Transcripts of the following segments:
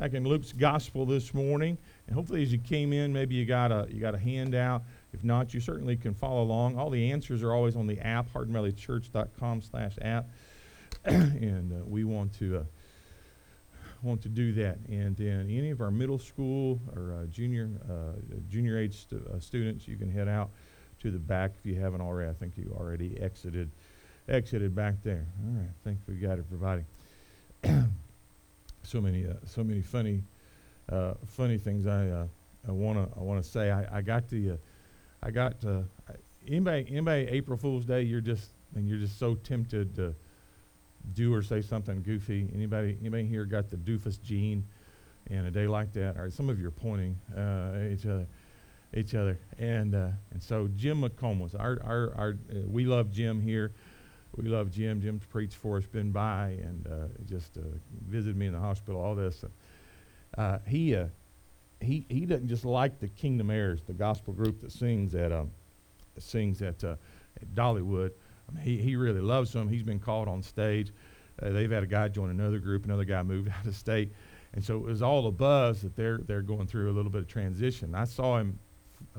back in Luke's gospel this morning. And hopefully, as you came in, maybe you got a you got a handout. If not, you certainly can follow along. All the answers are always on the app, hardinvalleychurch.com/app, and uh, we want to. Uh, want to do that. And then any of our middle school or uh, junior uh, junior age uh, students, you can head out to the back if you haven't already. I think you already exited exited back there. All right, I think we got everybody. so many uh, so many funny uh, funny things I uh, I wanna I wanna say. I, I got the uh, I got uh, anybody anybody April Fool's Day. You're just and you're just so tempted to do or say something goofy. Anybody anybody here got the doofus gene? And a day like that, right, some of you are pointing at each other, each other, and uh, and so Jim McComas, our our, our uh, we love Jim here, we love Jim. Jim's preached for us, been by, and uh, just uh, visited me in the hospital. All this, uh, he uh, he he doesn't just like the Kingdom Heirs, the gospel group that sings at um, sings at, uh, at Dollywood. I mean, he he really loves them. He's been called on stage. Uh, they've had a guy join another group, another guy moved out of state, and so it was all a buzz that they're they're going through a little bit of transition. I saw him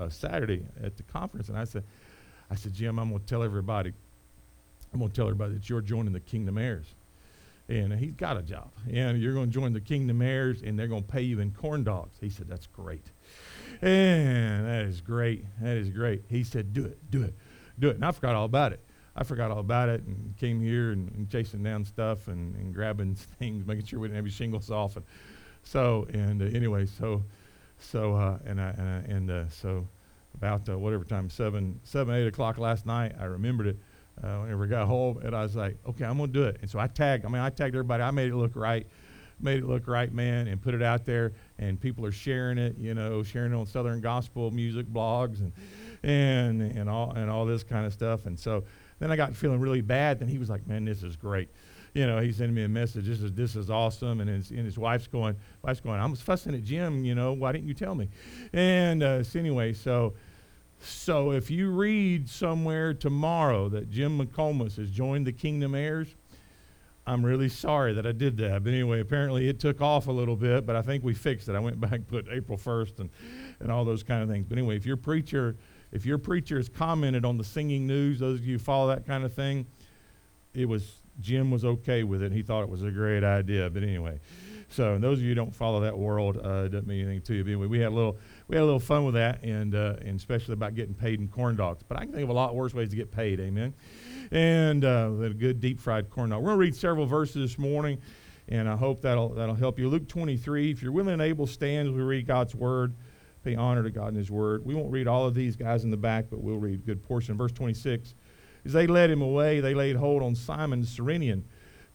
Saturday at the conference, and I said, I said, Jim, I'm going to tell everybody, I'm going to tell everybody that you're joining the Kingdom Heirs. And he's got a job. And you're going to join the Kingdom Heirs, and they're going to pay you in corn dogs. He said, That's great. And that is great. That is great. He said, Do it, do it, do it. And I forgot all about it. I forgot all about it and came here and, and chasing down stuff and, and grabbing things, making sure we didn't have any shingles off. And so, and uh, anyway, so, so, uh, and I, and, I, and uh, so about uh, whatever time, seven, seven, eight o'clock last night, I remembered it uh, whenever I got home, and I was like, okay, I'm gonna do it. And so I tagged. I mean, I tagged everybody. I made it look right, made it look right, man, and put it out there. And people are sharing it, you know, sharing it on Southern gospel music blogs and and and all and all this kind of stuff. And so then I got feeling really bad. Then he was like, man, this is great. You know, he sent me a message. This is this is awesome. And his and his wife's going, wife's going. I was fussing at Jim. You know, why didn't you tell me? And uh, so anyway, so. So if you read somewhere tomorrow that Jim McComas has joined the Kingdom Heirs, I'm really sorry that I did that. But anyway, apparently it took off a little bit, but I think we fixed it. I went back and put April 1st and, and all those kind of things. But anyway, if your preacher, if your preacher has commented on the singing news, those of you follow that kind of thing, it was Jim was okay with it. He thought it was a great idea. But anyway, so those of you who don't follow that world, uh, it doesn't mean anything to you. But anyway, we had a little we had a little fun with that, and uh, and especially about getting paid in corn dogs. But I can think of a lot worse ways to get paid. Amen. And uh, a good deep fried corn dog. We're gonna read several verses this morning, and I hope that'll that'll help you. Luke 23. If you're willing and able, stand as we read God's word. Pay honor to God and His word. We won't read all of these guys in the back, but we'll read a good portion. Verse 26. As they led him away, they laid hold on Simon the Cyrenian.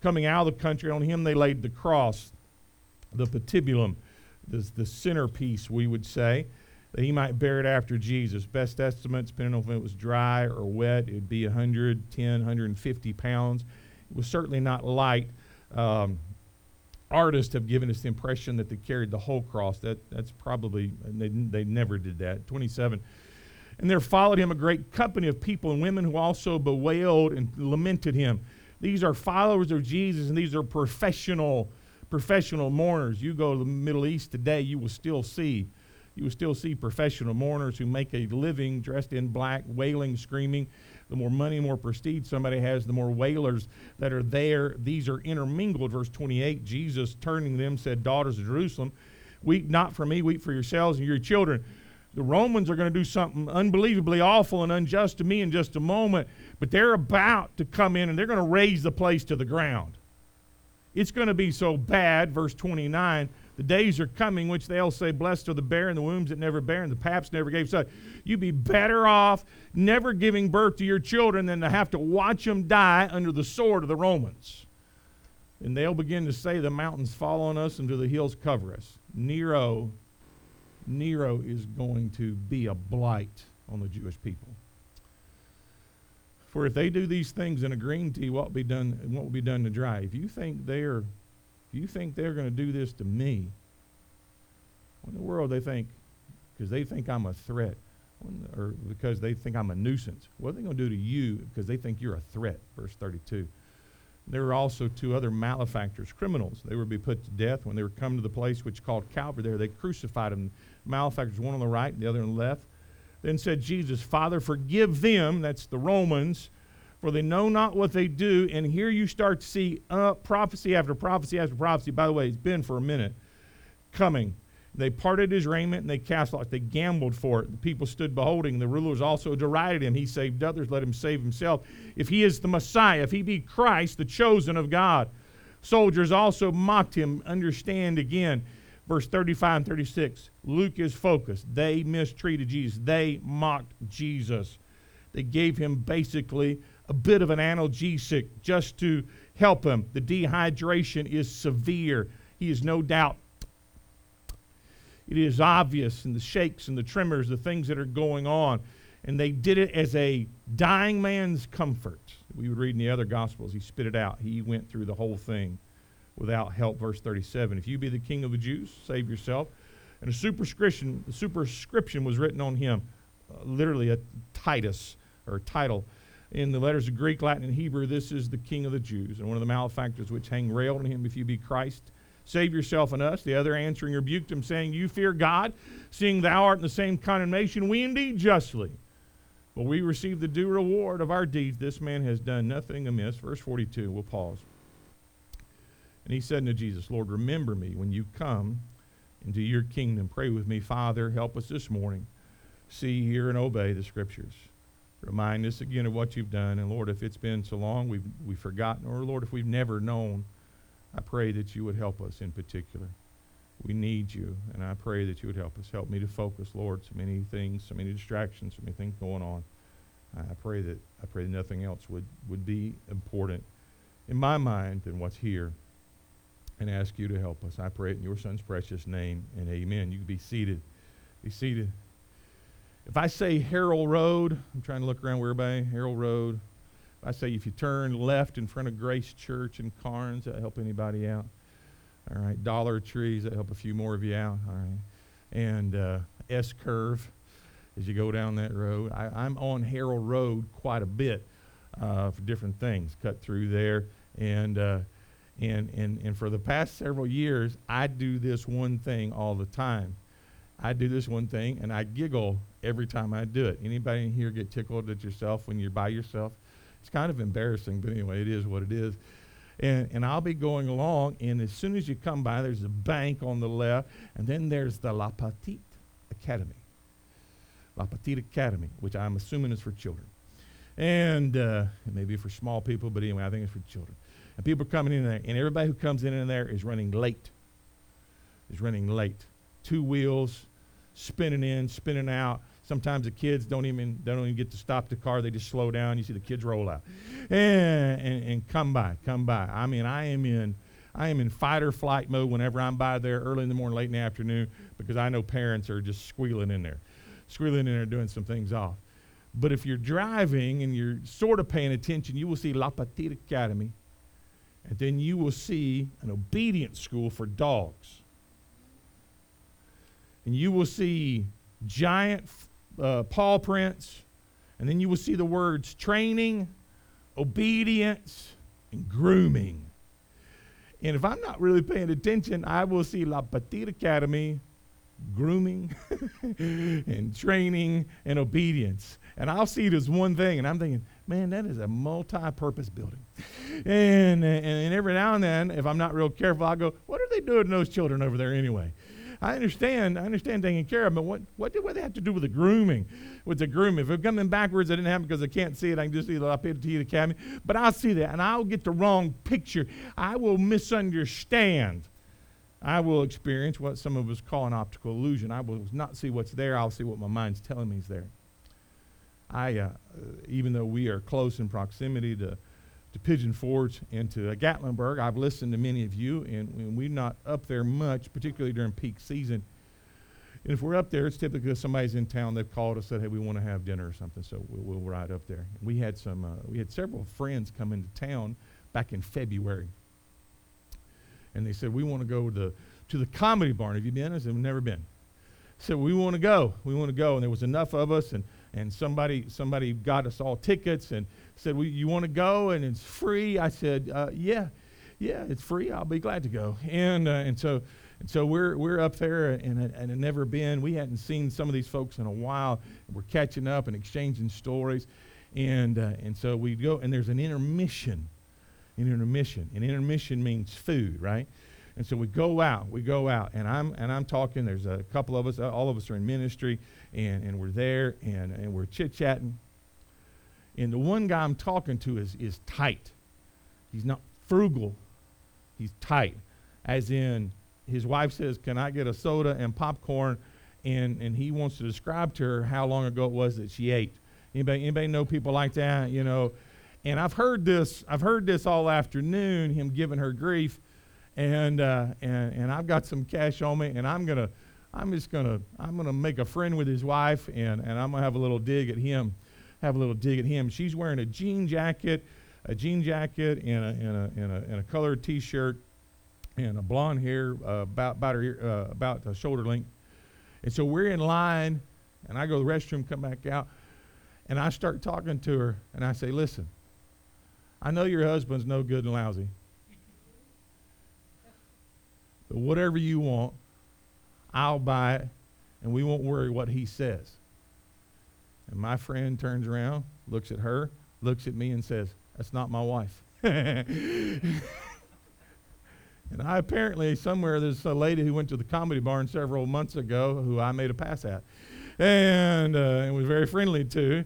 Coming out of the country, on him they laid the cross, the patibulum, the, the centerpiece, we would say, that he might bear it after Jesus. Best estimates, depending on if it was dry or wet, it would be 110, 150 pounds. It was certainly not light. Um, artists have given us the impression that they carried the whole cross. That, that's probably, they, they never did that. 27. And there followed him a great company of people and women who also bewailed and lamented him. These are followers of Jesus, and these are professional, professional mourners. You go to the Middle East today, you will still see, you will still see professional mourners who make a living dressed in black, wailing, screaming. The more money, more prestige somebody has, the more wailers that are there. These are intermingled. Verse 28, Jesus turning them said, Daughters of Jerusalem, weep not for me, weep for yourselves and your children. The Romans are going to do something unbelievably awful and unjust to me in just a moment, but they're about to come in and they're going to raise the place to the ground. It's going to be so bad, verse 29. The days are coming which they'll say, Blessed are the barren, the wombs that never bear, and the paps never gave suck. You'd be better off never giving birth to your children than to have to watch them die under the sword of the Romans. And they'll begin to say, The mountains fall on us, and do the hills cover us. Nero Nero is going to be a blight on the Jewish people. For if they do these things in a green tea, what will be done? What will be done to dry? If you think they're, if you think they're going to do this to me, in the world they think? Because they think I'm a threat, or because they think I'm a nuisance. What are they going to do to you because they think you're a threat? Verse 32. There were also two other malefactors, criminals. They to be put to death when they were come to the place which called Calvary. There, they crucified them. Malefactors, one on the right, the other on the left. Then said Jesus, Father, forgive them, that's the Romans, for they know not what they do. And here you start to see uh, prophecy after prophecy after prophecy. By the way, it's been for a minute coming. They parted his raiment and they cast lots. They gambled for it. The people stood beholding. The rulers also derided him. He saved others. Let him save himself. If he is the Messiah, if he be Christ, the chosen of God. Soldiers also mocked him. Understand again, verse 35 and 36. Luke is focused. They mistreated Jesus, they mocked Jesus. They gave him basically a bit of an analgesic just to help him. The dehydration is severe. He is no doubt it is obvious in the shakes and the tremors, the things that are going on. And they did it as a dying man's comfort. We would read in the other Gospels, he spit it out. He went through the whole thing without help. Verse 37 If you be the king of the Jews, save yourself. And a superscription, a superscription was written on him, uh, literally a titulus or title. In the letters of Greek, Latin, and Hebrew, this is the king of the Jews. And one of the malefactors which hang railed on him, if you be Christ, Save yourself and us. The other answering rebuked him, saying, You fear God, seeing thou art in the same condemnation, we indeed justly. But we receive the due reward of our deeds. This man has done nothing amiss. Verse 42, we'll pause. And he said unto Jesus, Lord, remember me when you come into your kingdom. Pray with me, Father, help us this morning. See, hear, and obey the scriptures. Remind us again of what you've done. And Lord, if it's been so long we've, we've forgotten, or Lord, if we've never known, I pray that you would help us in particular. We need you, and I pray that you would help us. Help me to focus, Lord. So many things, so many distractions, so many things going on. I pray that I pray that nothing else would, would be important in my mind than what's here. And ask you to help us. I pray it in your son's precious name. And amen. You can be seated. Be seated. If I say Harrell Road, I'm trying to look around where everybody, Harrell Road, I say if you turn left in front of Grace Church in Karns, that help anybody out. All right, Dollar Trees, that help a few more of you out. All right, and uh, S curve as you go down that road. I, am on Harrell Road quite a bit uh, for different things, cut through there, and uh, and and and for the past several years, I do this one thing all the time. I do this one thing, and I giggle every time I do it. Anybody in here get tickled at yourself when you're by yourself? It's kind of embarrassing, but anyway, it is what it is. And, and I'll be going along, and as soon as you come by, there's a bank on the left, and then there's the La Petite Academy. La Petite Academy, which I'm assuming is for children. And uh, maybe for small people, but anyway, I think it's for children. And people are coming in there, and everybody who comes in in there is running late. Is running late. Two wheels, spinning in, spinning out. Sometimes the kids don't even don't even get to stop the car; they just slow down. You see the kids roll out, and, and, and come by, come by. I mean, I am in I am in fight or flight mode whenever I'm by there early in the morning, late in the afternoon, because I know parents are just squealing in there, squealing in there, doing some things off. But if you're driving and you're sort of paying attention, you will see La Petite Academy, and then you will see an obedience school for dogs. And you will see giant uh, paw prints, and then you will see the words training, obedience, and grooming. And if I'm not really paying attention, I will see La Petite Academy, grooming, and training, and obedience. And I'll see it as one thing, and I'm thinking, man, that is a multi purpose building. And, and, and every now and then, if I'm not real careful, I'll go, what are they doing to those children over there anyway? I understand, I understand taking care of them, but what, what do what they have to do with the grooming? With the grooming. If I'm coming backwards, I didn't happen because I can't see it. I can just see the La Petite Academy. But I'll see that, and I'll get the wrong picture. I will misunderstand. I will experience what some of us call an optical illusion. I will not see what's there. I'll see what my mind's telling me is there. I, uh, even though we are close in proximity to to Pigeon Forge and to uh, Gatlinburg. I've listened to many of you, and, and, we're not up there much, particularly during peak season. And if we're up there, it's typically somebody's in town. They've called us and said, "Hey, we want to have dinner or something." So we'll, we'll ride up there. We had some. Uh, we had several friends come into town back in February, and they said, "We want to go to to the Comedy Barn. Have you been?" I said, "We've never been." So we want to go. We want to go, and there was enough of us, and and somebody somebody got us all tickets and said, well, "You want to go and it's free?" I said, uh, "Yeah, yeah, it's free. I'll be glad to go." And uh, and so and so we're we're up there and and had never been. We hadn't seen some of these folks in a while. We're catching up and exchanging stories, and uh, and so we go and there's an intermission, an intermission. An intermission means food, right? And so we go out, we go out, and I'm and I'm talking. There's a couple of us, all of us are in ministry, and, and we're there and, and we're chit chatting. And the one guy I'm talking to is is tight. He's not frugal. He's tight. As in his wife says, Can I get a soda and popcorn? And and he wants to describe to her how long ago it was that she ate. Anybody anybody know people like that? You know? And I've heard this, I've heard this all afternoon, him giving her grief and uh, and and I've got some cash on me, and I'm gonna, I'm just gonna, I'm gonna make a friend with his wife, and and I'm gonna have a little dig at him, have a little dig at him. She's wearing a jean jacket, a jean jacket, and a and a and a, and a colored T-shirt, and a blonde hair uh, about about her uh, about the shoulder length, and so we're in line, and I go to the restroom, come back out, and I start talking to her, and I say, listen. I know your husband's no good and lousy. But whatever you want, I'll buy it, and we won't worry what he says. And my friend turns around, looks at her, looks at me, and says, That's not my wife. and I apparently, somewhere, there's a lady who went to the comedy barn several months ago who I made a pass at. And, uh, and was very friendly to.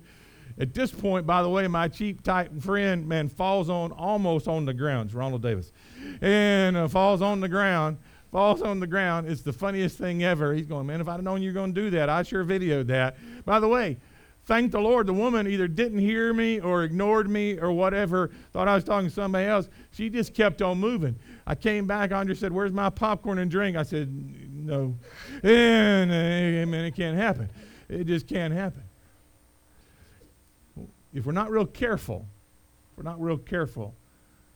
At this point, by the way, my cheap, tight friend, man, falls on almost on the ground. It's Ronald Davis. And uh, falls on the ground falls on the ground. It's the funniest thing ever. He's going, man, if I'd have known you were going to do that, I sure videoed that. By the way, thank the Lord, the woman either didn't hear me or ignored me or whatever, thought I was talking to somebody else. She just kept on moving. I came back, Andrea said, Where's my popcorn and drink? I said, No. And, uh, man, it can't happen. It just can't happen. If we're not real careful, if we're not real careful,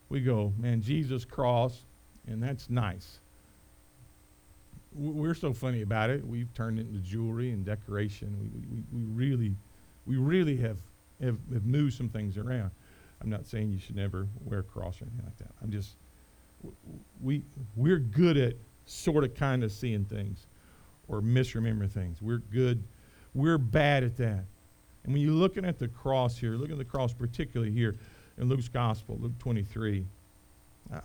we go, man, Jesus cross, and that's nice we're so funny about it. We've turned it into jewelry and decoration. We, we, we really, we really have, have, have moved some things around. I'm not saying you should never wear a cross or anything like that. I'm just, we, we're good at sort of kind of seeing things or misremember things. We're good, we're bad at that. And when you're looking at the cross here, look at the cross particularly here in Luke's Gospel, Luke 23.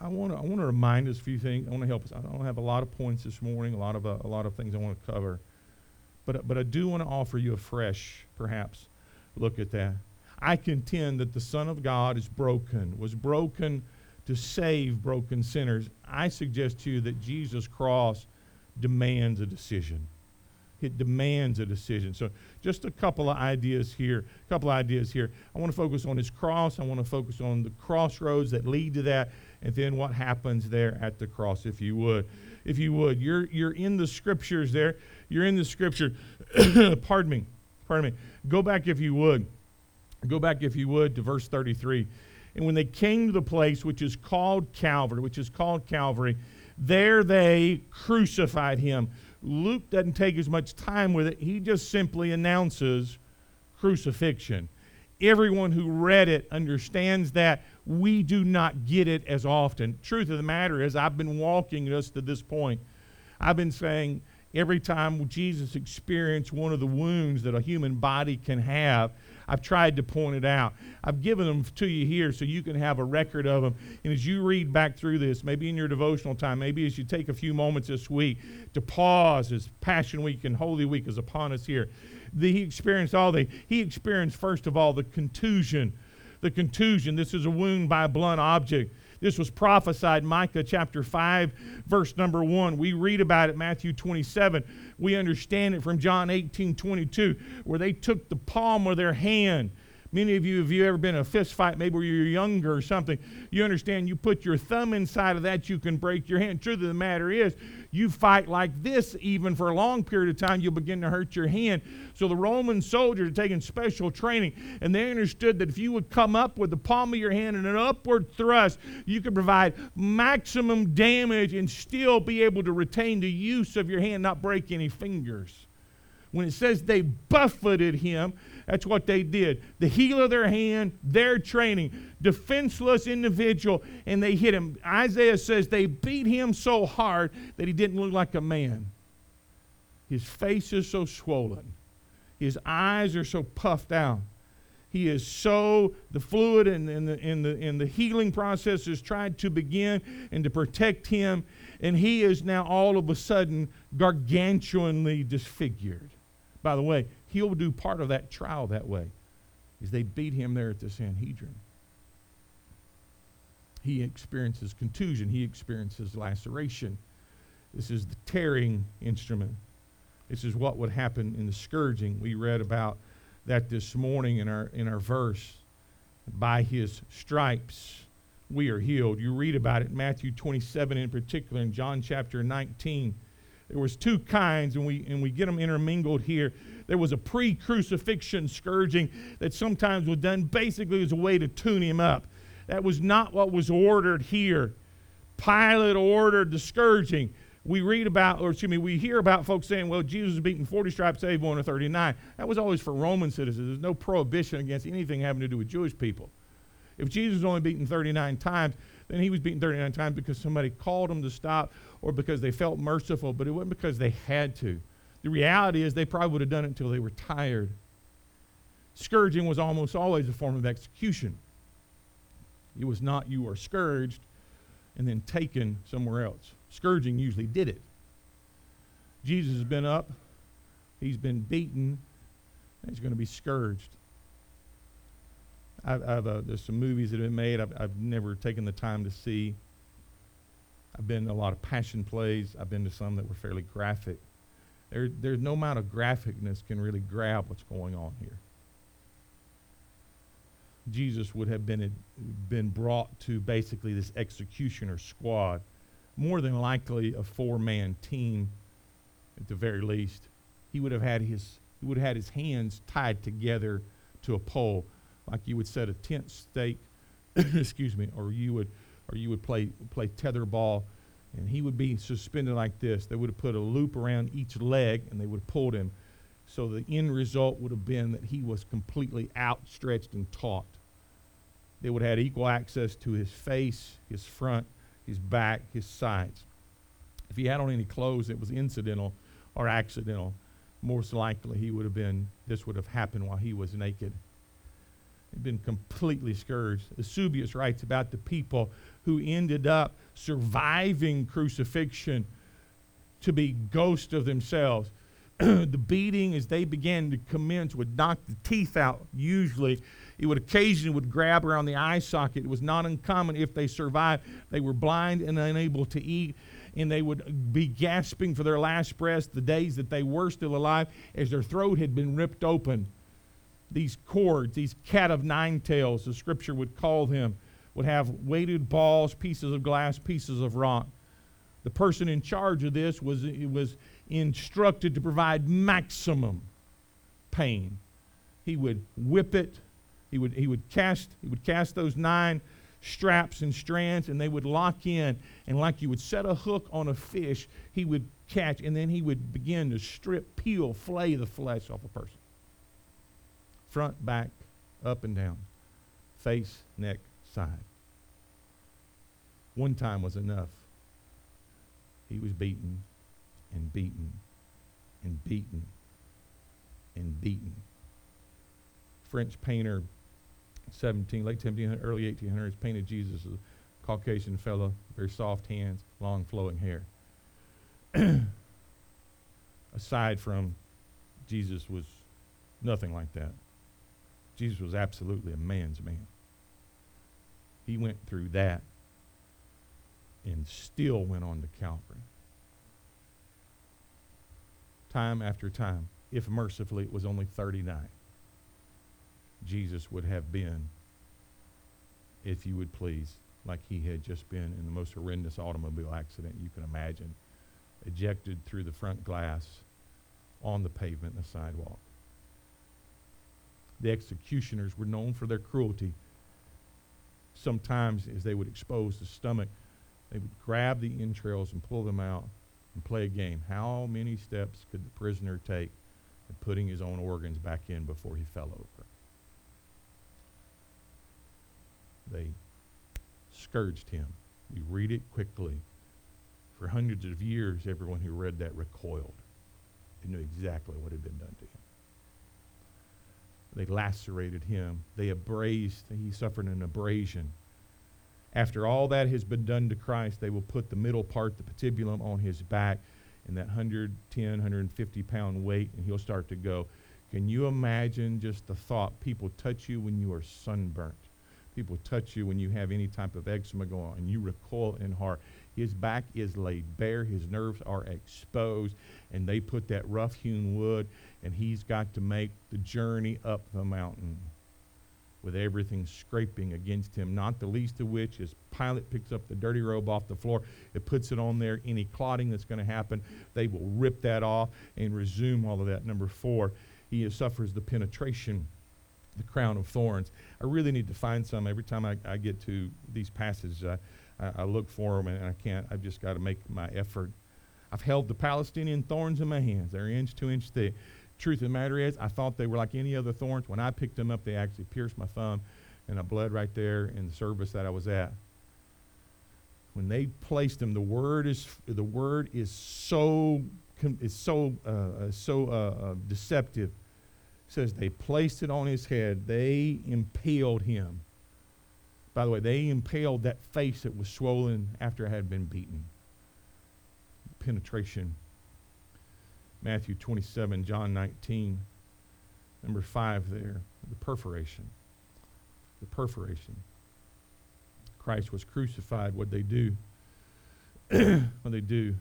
I, want to I want to remind us a few things. I want to help us. I don't have a lot of points this morning, a lot of uh, a lot of things I want to cover, but but I do want to offer you a fresh, perhaps, look at that. I contend that the Son of God is broken, was broken to save broken sinners. I suggest to you that Jesus' cross demands a decision. It demands a decision. So, just a couple of ideas here. A couple of ideas here. I want to focus on his cross. I want to focus on the crossroads that lead to that and then what happens there at the cross, if you would. If you would. You're, you're in the scriptures there. You're in the scripture. pardon me. Pardon me. Go back, if you would. Go back, if you would, to verse 33. And when they came to the place which is called Calvary, which is called Calvary, there they crucified him. Luke doesn't take as much time with it. He just simply announces crucifixion. Everyone who read it understands that we do not get it as often. Truth of the matter is, I've been walking us to this point. I've been saying every time Jesus experienced one of the wounds that a human body can have, I've tried to point it out. I've given them to you here so you can have a record of them. And as you read back through this, maybe in your devotional time, maybe as you take a few moments this week to pause as Passion Week and Holy Week is upon us here, the, he experienced all the, he experienced first of all the contusion the contusion. This is a wound by a blunt object. This was prophesied Micah chapter 5, verse number 1. We read about it Matthew 27. We understand it from John 18, 22, where they took the palm of their hand Many of you, if you ever been in a fist fight, maybe when you're younger or something, you understand you put your thumb inside of that, you can break your hand. Truth of the matter is, you fight like this even for a long period of time, you'll begin to hurt your hand. So the Roman soldiers are taking special training, and they understood that if you would come up with the palm of your hand and an upward thrust, you could provide maximum damage and still be able to retain the use of your hand, not break any fingers. When it says they buffeted him, that's what they did. The heel of their hand, their training, defenseless individual, and they hit him. Isaiah says they beat him so hard that he didn't look like a man. His face is so swollen, his eyes are so puffed out. He is so, the fluid and, and, the, and, the, and the healing process has tried to begin and to protect him, and he is now all of a sudden gargantuanly disfigured. By the way, he'll do part of that trial that way, is they beat him there at the Sanhedrin. He experiences contusion, he experiences laceration. This is the tearing instrument. This is what would happen in the scourging. We read about that this morning in our in our verse. By his stripes we are healed. You read about it Matthew 27 in particular, in John chapter 19. There was two kinds, and we and we get them intermingled here. There was a pre-crucifixion scourging that sometimes was done basically as a way to tune him up. That was not what was ordered here. Pilate ordered the scourging we read about, or excuse me, we hear about folks saying, well, Jesus was beaten 40 stripes, saved one or 39. That was always for Roman citizens. There's no prohibition against anything having to do with Jewish people. If Jesus was only beaten 39 times, then he was beaten 39 times because somebody called him to stop or because they felt merciful, but it wasn't because they had to. The reality is they probably would have done it until they were tired. Scourging was almost always a form of execution. It was not you are scourged and then taken somewhere else. Scourging usually did it. Jesus has been up, he's been beaten, he's going to be scourged. I've, I've uh, there's some movies that have been made I've, I've never taken the time to see. I've been to a lot of passion plays. I've been to some that were fairly graphic. There, there's no amount of graphicness can really grab what's going on here. Jesus would have been, been brought to basically this executioner squad more than likely a four-man team at the very least. He would have had his he would have had his hands tied together to a pole, like you would set a tent stake, excuse me, or you would or you would play play tether ball, and he would be suspended like this. They would have put a loop around each leg, and they would have pulled him. So the end result would have been that he was completely outstretched and taut. They would have had equal access to his face, his front, his back, his sides. If he had on any clothes it was incidental or accidental, most likely he would have been, this would have happened while he was naked. He'd been completely scourged. Eusebius writes about the people who ended up surviving crucifixion to be ghosts of themselves. the beating as they began to commence would knock the teeth out usually it would occasionally would grab around the eye socket. It was not uncommon if they survived. They were blind and unable to eat, and they would be gasping for their last breath the days that they were still alive as their throat had been ripped open. These cords, these cat of nine tails, the scripture would call them, would have weighted balls, pieces of glass, pieces of rock. The person in charge of this was, was instructed to provide maximum pain. He would whip it he would, he would cast he would cast those nine straps and strands and they would lock in and like you would set a hook on a fish he would catch and then he would begin to strip peel flay the flesh off a person front back up and down face neck side one time was enough he was beaten and beaten and beaten and beaten french painter 17, late 1700s, early 1800s, painted Jesus as a Caucasian fellow, very soft hands, long flowing hair. Aside from Jesus was nothing like that. Jesus was absolutely a man's man. He went through that and still went on to Calvary. Time after time, if mercifully, it was only 39. Jesus would have been, if you would please, like he had just been in the most horrendous automobile accident you can imagine, ejected through the front glass on the pavement the sidewalk. The executioners were known for their cruelty. Sometimes, as they would expose the stomach, they would grab the entrails and pull them out and play a game. How many steps could the prisoner take and putting his own organs back in before he fell over. They scourged him. We read it quickly. For hundreds of years, everyone who read that recoiled. They knew exactly what had been done to him. They lacerated him. They abrased. He suffered an abrasion. After all that has been done to Christ, they will put the middle part, the patibulum, on his back and that 110, 150 pound weight, and he'll start to go. Can you imagine just the thought people touch you when you are sunburnt? People touch you when you have any type of eczema going on, and you recoil in heart. His back is laid bare, his nerves are exposed, and they put that rough hewn wood, and he's got to make the journey up the mountain with everything scraping against him, not the least of which is Pilate picks up the dirty robe off the floor, it puts it on there. Any clotting that's going to happen, they will rip that off and resume all of that. Number four, he suffers the penetration, the crown of thorns. I really need to find some every time I, I get to these passages. Uh, I, I, look for them and I can't. I've just got to make my effort. I've held the Palestinian thorns in my hands. They're inch to inch thick. Truth of the matter is, I thought they were like any other thorns. When I picked them up, they actually pierced my thumb, and I bled right there in the service that I was at. When they placed them, the word is the word is so is so uh, uh, so uh, uh, deceptive. Says they placed it on his head. They impaled him. By the way, they impaled that face that was swollen after it had been beaten. Penetration. Matthew 27, John 19, number 5 there, the perforation. The perforation. Christ was crucified. What they do? what they do?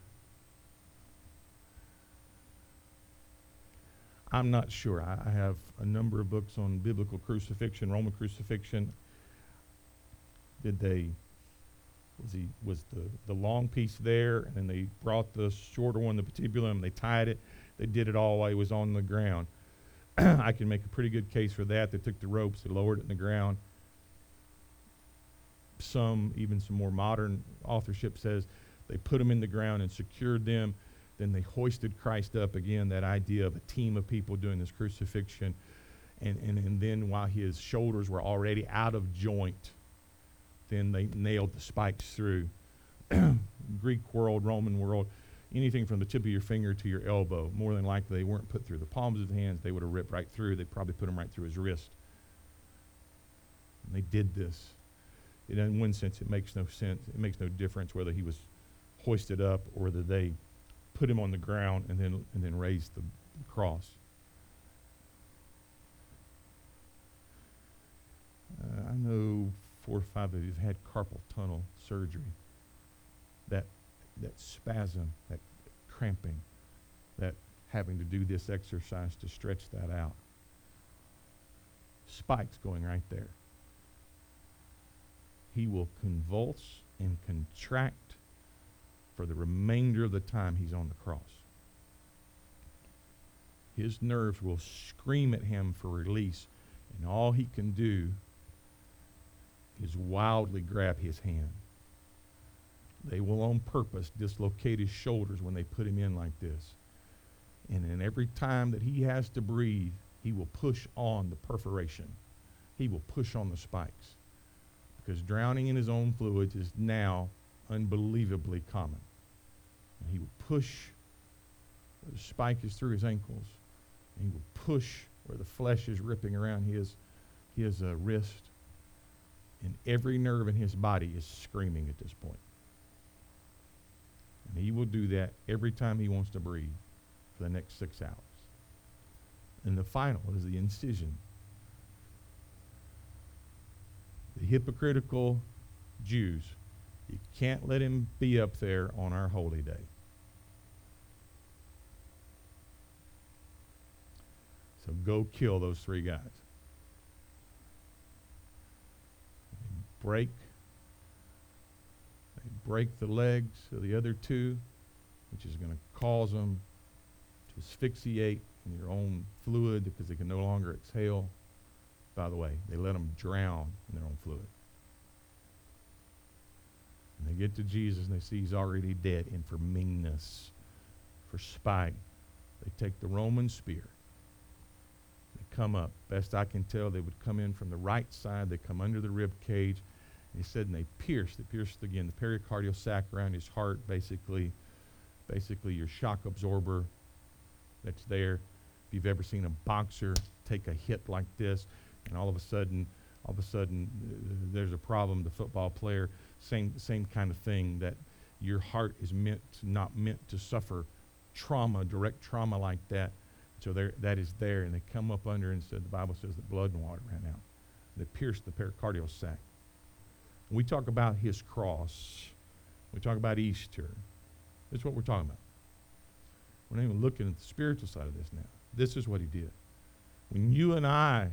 I'm not sure. I, I have a number of books on biblical crucifixion, Roman crucifixion. Did they was he was the, the long piece there and then they brought the shorter one the patibulum they tied it. They did it all while he was on the ground. I can make a pretty good case for that. They took the ropes they lowered it in the ground. Some even some more modern authorship says they put them in the ground and secured them then they hoisted christ up again that idea of a team of people doing this crucifixion and, and, and then while his shoulders were already out of joint then they nailed the spikes through. Greek world, Roman world, anything from the tip of your finger to your elbow. More than likely, they weren't put through the palms of the hands. They would have ripped right through. They probably put them right through his wrist. And they did this. in one sense, it makes no sense. It makes no difference whether he was hoisted up or whether they put him on the ground and then and then raised the cross. Uh, I know four or five of you have had carpal tunnel surgery. That, that spasm, that cramping, that having to do this exercise to stretch that out. Spikes going right there. He will convulse and contract for the remainder of the time he's on the cross. His nerves will scream at him for release, and all he can do is wildly grab his hand. They will on purpose dislocate his shoulders when they put him in like this. And then every time that he has to breathe, he will push on the perforation. He will push on the spikes. Because drowning in his own fluids is now unbelievably common. And he will push where the spike is through his ankles. And he will push where the flesh is ripping around his, his uh, wrist and every nerve in his body is screaming at this point. And he will do that every time he wants to breathe for the next six hours. And the final is the incision. The hypocritical Jews, you can't let him be up there on our holy day. So go kill those three guys. They break. They break the legs of the other two, which is going to cause them to asphyxiate in their own fluid because they can no longer exhale. By the way, they let them drown in their own fluid. And they get to Jesus and they see he's already dead. And for meanness, for spite, they take the Roman spear They come up. Best I can tell, they would come in from the right side. They come under the rib cage. And he said, and they pierced. They pierced again the pericardial sac around his heart, basically, basically your shock absorber that's there. If you've ever seen a boxer take a hit like this, and all of a sudden, all of a sudden, uh, there's a problem. The football player, same same kind of thing. That your heart is meant not meant to suffer trauma, direct trauma like that. So there, that is there, and they come up under and said the Bible says that blood and water ran out. They pierced the pericardial sac. We talk about his cross, we talk about Easter. That's what we're talking about. We're not even looking at the spiritual side of this now. This is what he did. When you and I,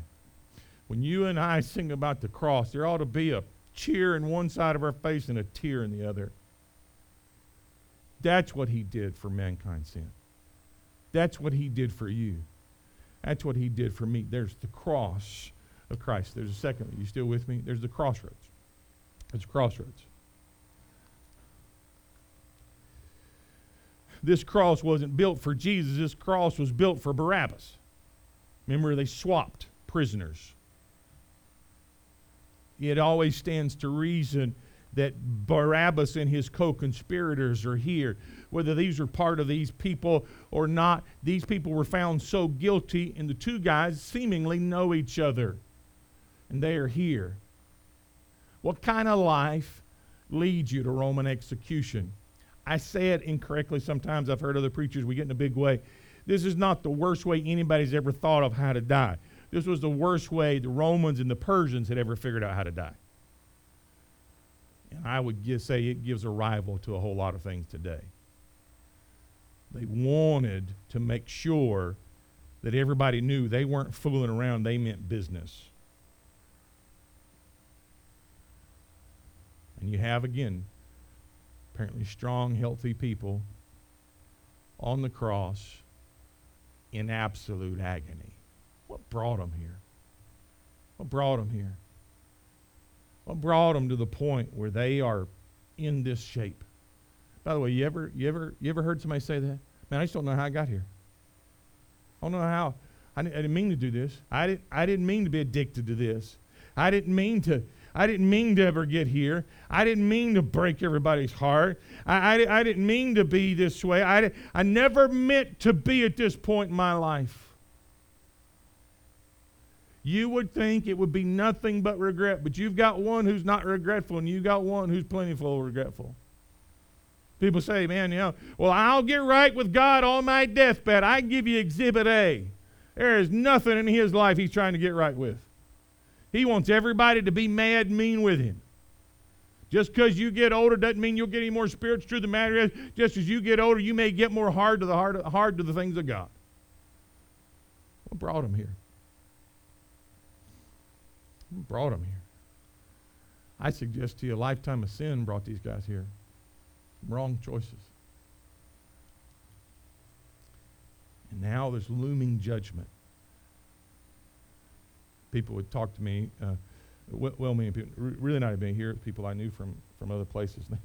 when you and I sing about the cross, there ought to be a cheer in one side of our face and a tear in the other. That's what he did for mankind's sin. That's what he did for you. That's what he did for me. There's the cross of Christ. There's a second. Are you still with me? There's the crossroads. There's a crossroads. This cross wasn't built for Jesus. This cross was built for Barabbas. Remember, they swapped prisoners. It always stands to reason that Barabbas and his co conspirators are here. Whether these are part of these people or not, these people were found so guilty, and the two guys seemingly know each other. And they are here. What kind of life leads you to Roman execution? I say it incorrectly sometimes. I've heard other preachers, we get in a big way. This is not the worst way anybody's ever thought of how to die. This was the worst way the Romans and the Persians had ever figured out how to die. And I would give, say it gives a rival to a whole lot of things today. They wanted to make sure that everybody knew they weren't fooling around, they meant business. And you have, again, apparently strong, healthy people on the cross in absolute agony. Brought them here? What brought them here? What brought them to the point where they are in this shape? By the way, you ever, you ever, you ever heard somebody say that? Man, I just don't know how I got here. I don't know how. I, I didn't mean to do this. I didn't, I didn't mean to be addicted to this. I didn't mean to, I didn't mean to ever get here. I didn't mean to break everybody's heart. I, I, I didn't mean to be this way. I, I never meant to be at this point in my life. You would think it would be nothing but regret, but you've got one who's not regretful, and you've got one who's plentiful regretful. People say, man, you know, well, I'll get right with God on my deathbed. I give you exhibit A. There is nothing in his life he's trying to get right with. He wants everybody to be mad and mean with him. Just because you get older doesn't mean you'll get any more spiritual. Truth the matter is, just as you get older, you may get more hard to the hard, hard to the things of God. What brought him here? Brought them here? I suggest to you a lifetime of sin brought these guys here. Wrong choices. And now there's looming judgment people would talk to me, uh, well-meaning people, really not even here, people I knew from, from other places.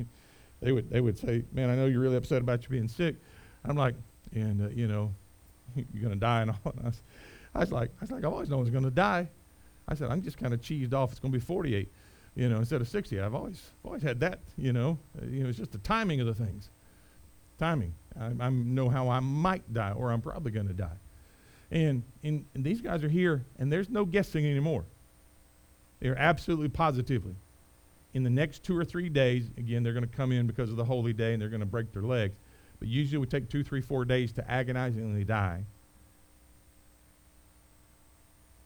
They, they would they would say, "Man, I know you're really upset about you being sick." I'm like, and uh, you know, you're gonna die and all. And I, was, I was like, I was like, I've always known I was gonna die. I said, I'm just kind of cheesed off. It's gonna be 48, you know, instead of 60. I've always always had that, you know. Uh, you know, it's just the timing of the things. Timing. I, I know how I might die, or I'm probably gonna die. And, and, and these guys are here, and there's no guessing anymore. They're absolutely positively. In the next two or three days, again, they're going to come in because of the holy day and they're going to break their legs. But usually we take two, three, four days to agonizingly die.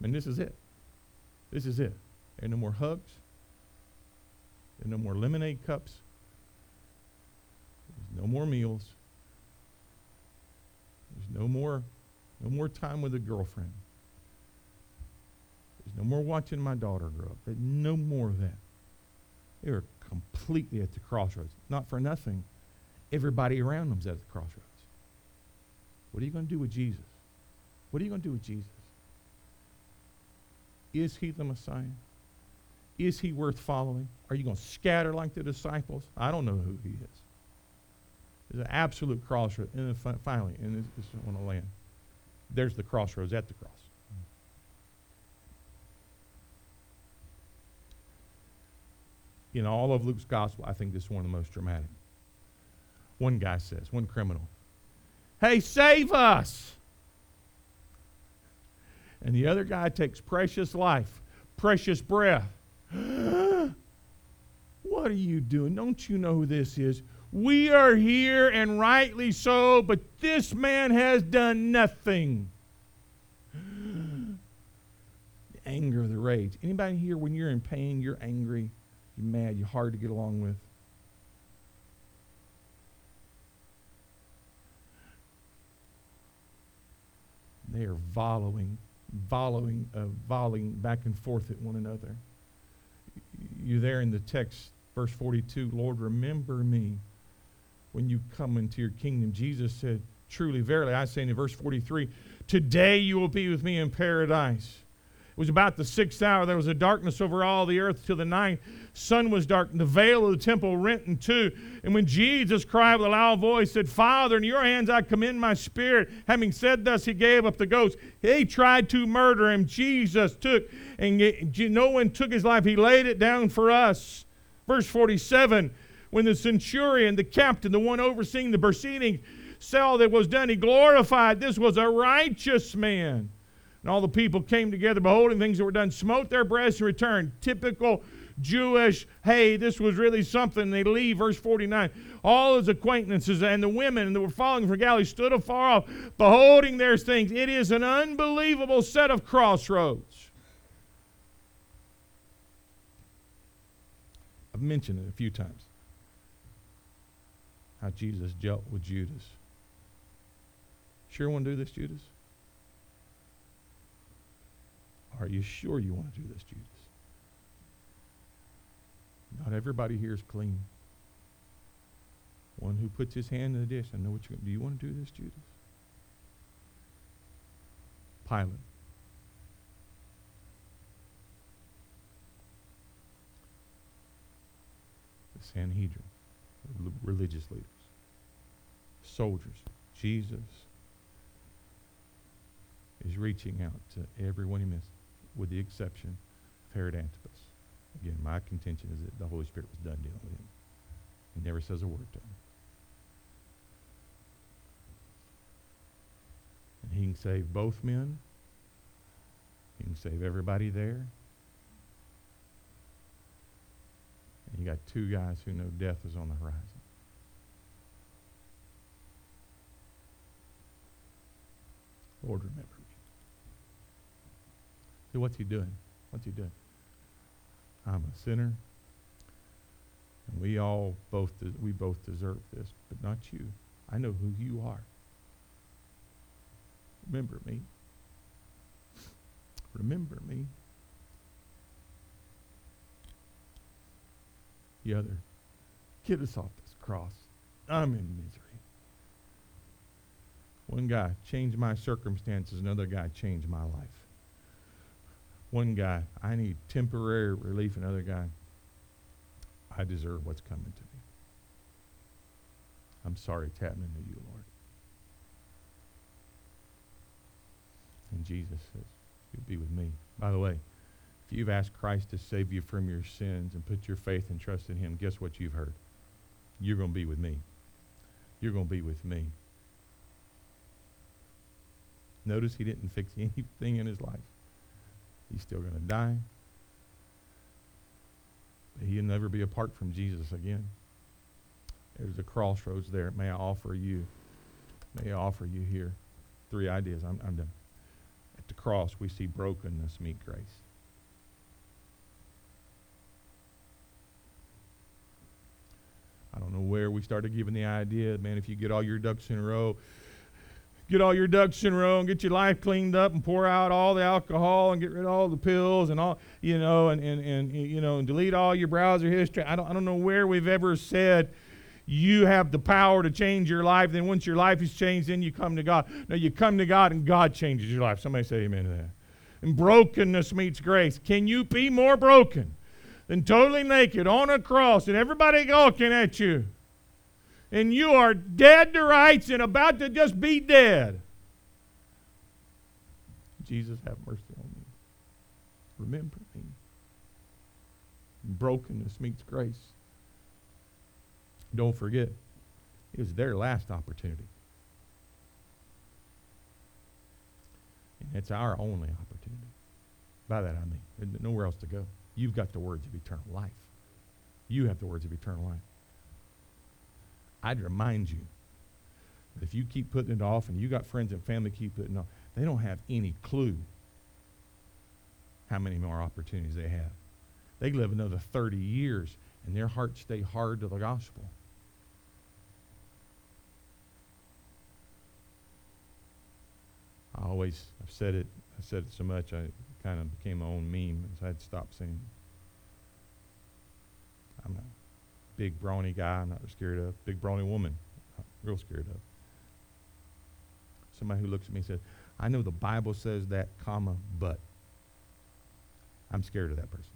And this is it. This is it. There are no more hugs. There are no more lemonade cups. There's no more meals. There's no more no more time with a girlfriend. There's no more watching my daughter grow up. There's no more of that. They are completely at the crossroads. Not for nothing. Everybody around them them's at the crossroads. What are you going to do with Jesus? What are you going to do with Jesus? Is he the Messiah? Is he worth following? Are you going to scatter like the disciples? I don't know who he is. There's an absolute crossroad. And then finally, and this, this is on the land, there's the crossroads at the cross. In all of Luke's gospel, I think this is one of the most dramatic. One guy says, one criminal, Hey, save us! And the other guy takes precious life, precious breath. what are you doing? Don't you know who this is? We are here, and rightly so, but this man has done nothing. the anger, the rage. Anybody here, when you're in pain, you're angry, you're mad, you're hard to get along with? They are volleying, volleying, uh, volleying back and forth at one another. You there in the text, verse 42, Lord, remember me when you come into your kingdom. Jesus said, Truly, verily, I say in verse 43, Today you will be with me in paradise. It was about the sixth hour. There was a darkness over all the earth till the ninth. Sun was dark, and the veil of the temple rent in two. And when Jesus cried with a loud voice, said, Father, in your hands I commend my spirit. Having said thus, he gave up the ghost. He tried to murder him. Jesus took, and no one took his life. He laid it down for us. Verse 47 when the centurion, the captain, the one overseeing the proceeding, saw that was done, he glorified this was a righteous man. And all the people came together, beholding things that were done, smote their breasts and returned. Typical Jewish, hey, this was really something. They leave, verse 49. All his acquaintances and the women that were following from Galilee stood afar off, beholding their things. It is an unbelievable set of crossroads. I've mentioned it a few times how Jesus dealt with Judas. Sure want to do this, Judas? You sure you want to do this, Judas? Not everybody here is clean. One who puts his hand in the dish, I know what you're going to do. you want to do this, Judas? Pilate. The Sanhedrin, the religious leaders soldiers. Jesus is reaching out to everyone he missed, with the exception of Herod Antipas. Again, my contention is that the Holy Spirit was done dealing with him. He never says a word to him. And he can save both men. He can save everybody there. And you got two guys who know death is on the horizon. Lord, remember me. See, what's he doing? What's he doing? I'm a sinner. And we all both, we both deserve this, but not you. I know who you are. Remember me. Remember me. The other, get us off this cross. I'm in misery. One guy changed my circumstances, another guy changed my life. One guy, I need temporary relief, another guy, I deserve what's coming to me. I'm sorry it's happening to you, Lord. And Jesus says, You'll be with me. By the way, if you've asked Christ to save you from your sins and put your faith and trust in Him, guess what you've heard? You're going to be with me. You're going to be with me. Notice he didn't fix anything in his life. He's still going to die. But he'll never be apart from Jesus again. There's a crossroads there. May I offer you, may I offer you here three ideas. I'm, I'm done. At the cross, we see brokenness meet grace. I don't know where we started giving the idea, man, if you get all your ducks in a row, get all your ducks in a row and get your life cleaned up and pour out all the alcohol and get rid of all the pills and all you know and, and, and you know and delete all your browser history. I don't, I don't know where we've ever said you have the power to change your life. Then once your life is changed then you come to god. No you come to god and god changes your life. Somebody say amen to that. And brokenness meets grace. Can you be more broken than totally naked on a cross and everybody gawking at you and you are dead to rights and about to just be dead. Jesus, have mercy on me. Remember me. Brokenness meets grace. Don't forget, it was their last opportunity. And it's our only opportunity. By that I mean, nowhere else to go. You've got the words of eternal life. You have the words of eternal life. I'd remind you that if you keep putting it off and you got friends and family keep putting it off, they don't have any clue how many more opportunities they have. They live another 30 years and their hearts stay hard to the gospel. I always, I've said it, I said it so much, I kind of became my own meme, so I had to stop saying I'm a big brawny guy I'm not scared of. Big brawny woman, I'm real scared of. Somebody who looks at me and says, I know the Bible says that, comma, but. I'm scared of that person.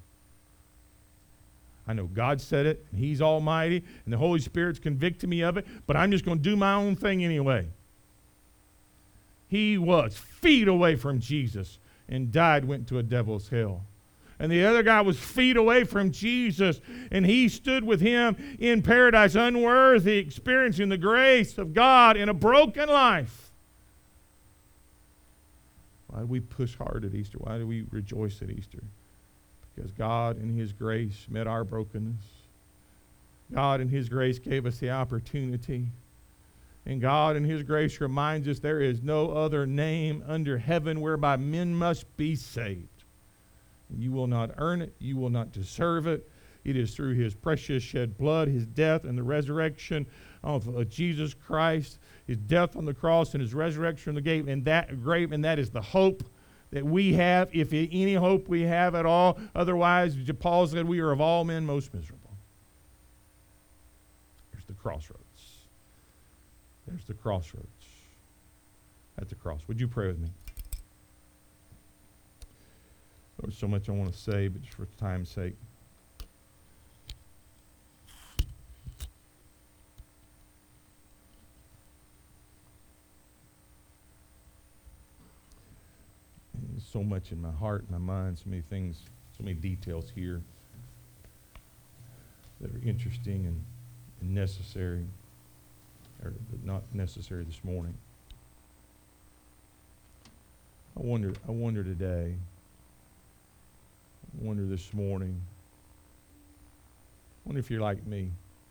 I know God said it, and He's almighty, and the Holy Spirit's convicting me of it, but I'm just going to do my own thing anyway. He was feet away from Jesus and died, went to a devil's hell. And the other guy was feet away from Jesus, and he stood with him in paradise, unworthy, experiencing the grace of God in a broken life. Why do we push hard at Easter? Why do we rejoice at Easter? Because God, in His grace, met our brokenness. God, in His grace, gave us the opportunity. And God, in His grace, reminds us there is no other name under heaven whereby men must be saved. You will not earn it, you will not deserve it. It is through His precious shed blood, His death, and the resurrection of uh, Jesus Christ, His death on the cross, and His resurrection in the grave, and that grave, and that is the hope that we have, if any hope we have at all. Otherwise, Paul said, we are of all men most miserable. There's the crossroads. There's the crossroads. At the cross. Would you pray with me? There's so much I want to say, but just for time's sake. There's so much in my heart my mind, so many things, so many details here that are interesting and, and necessary, or not necessary this morning. I wonder, I wonder today, wonder this morning, I wonder if you're like me.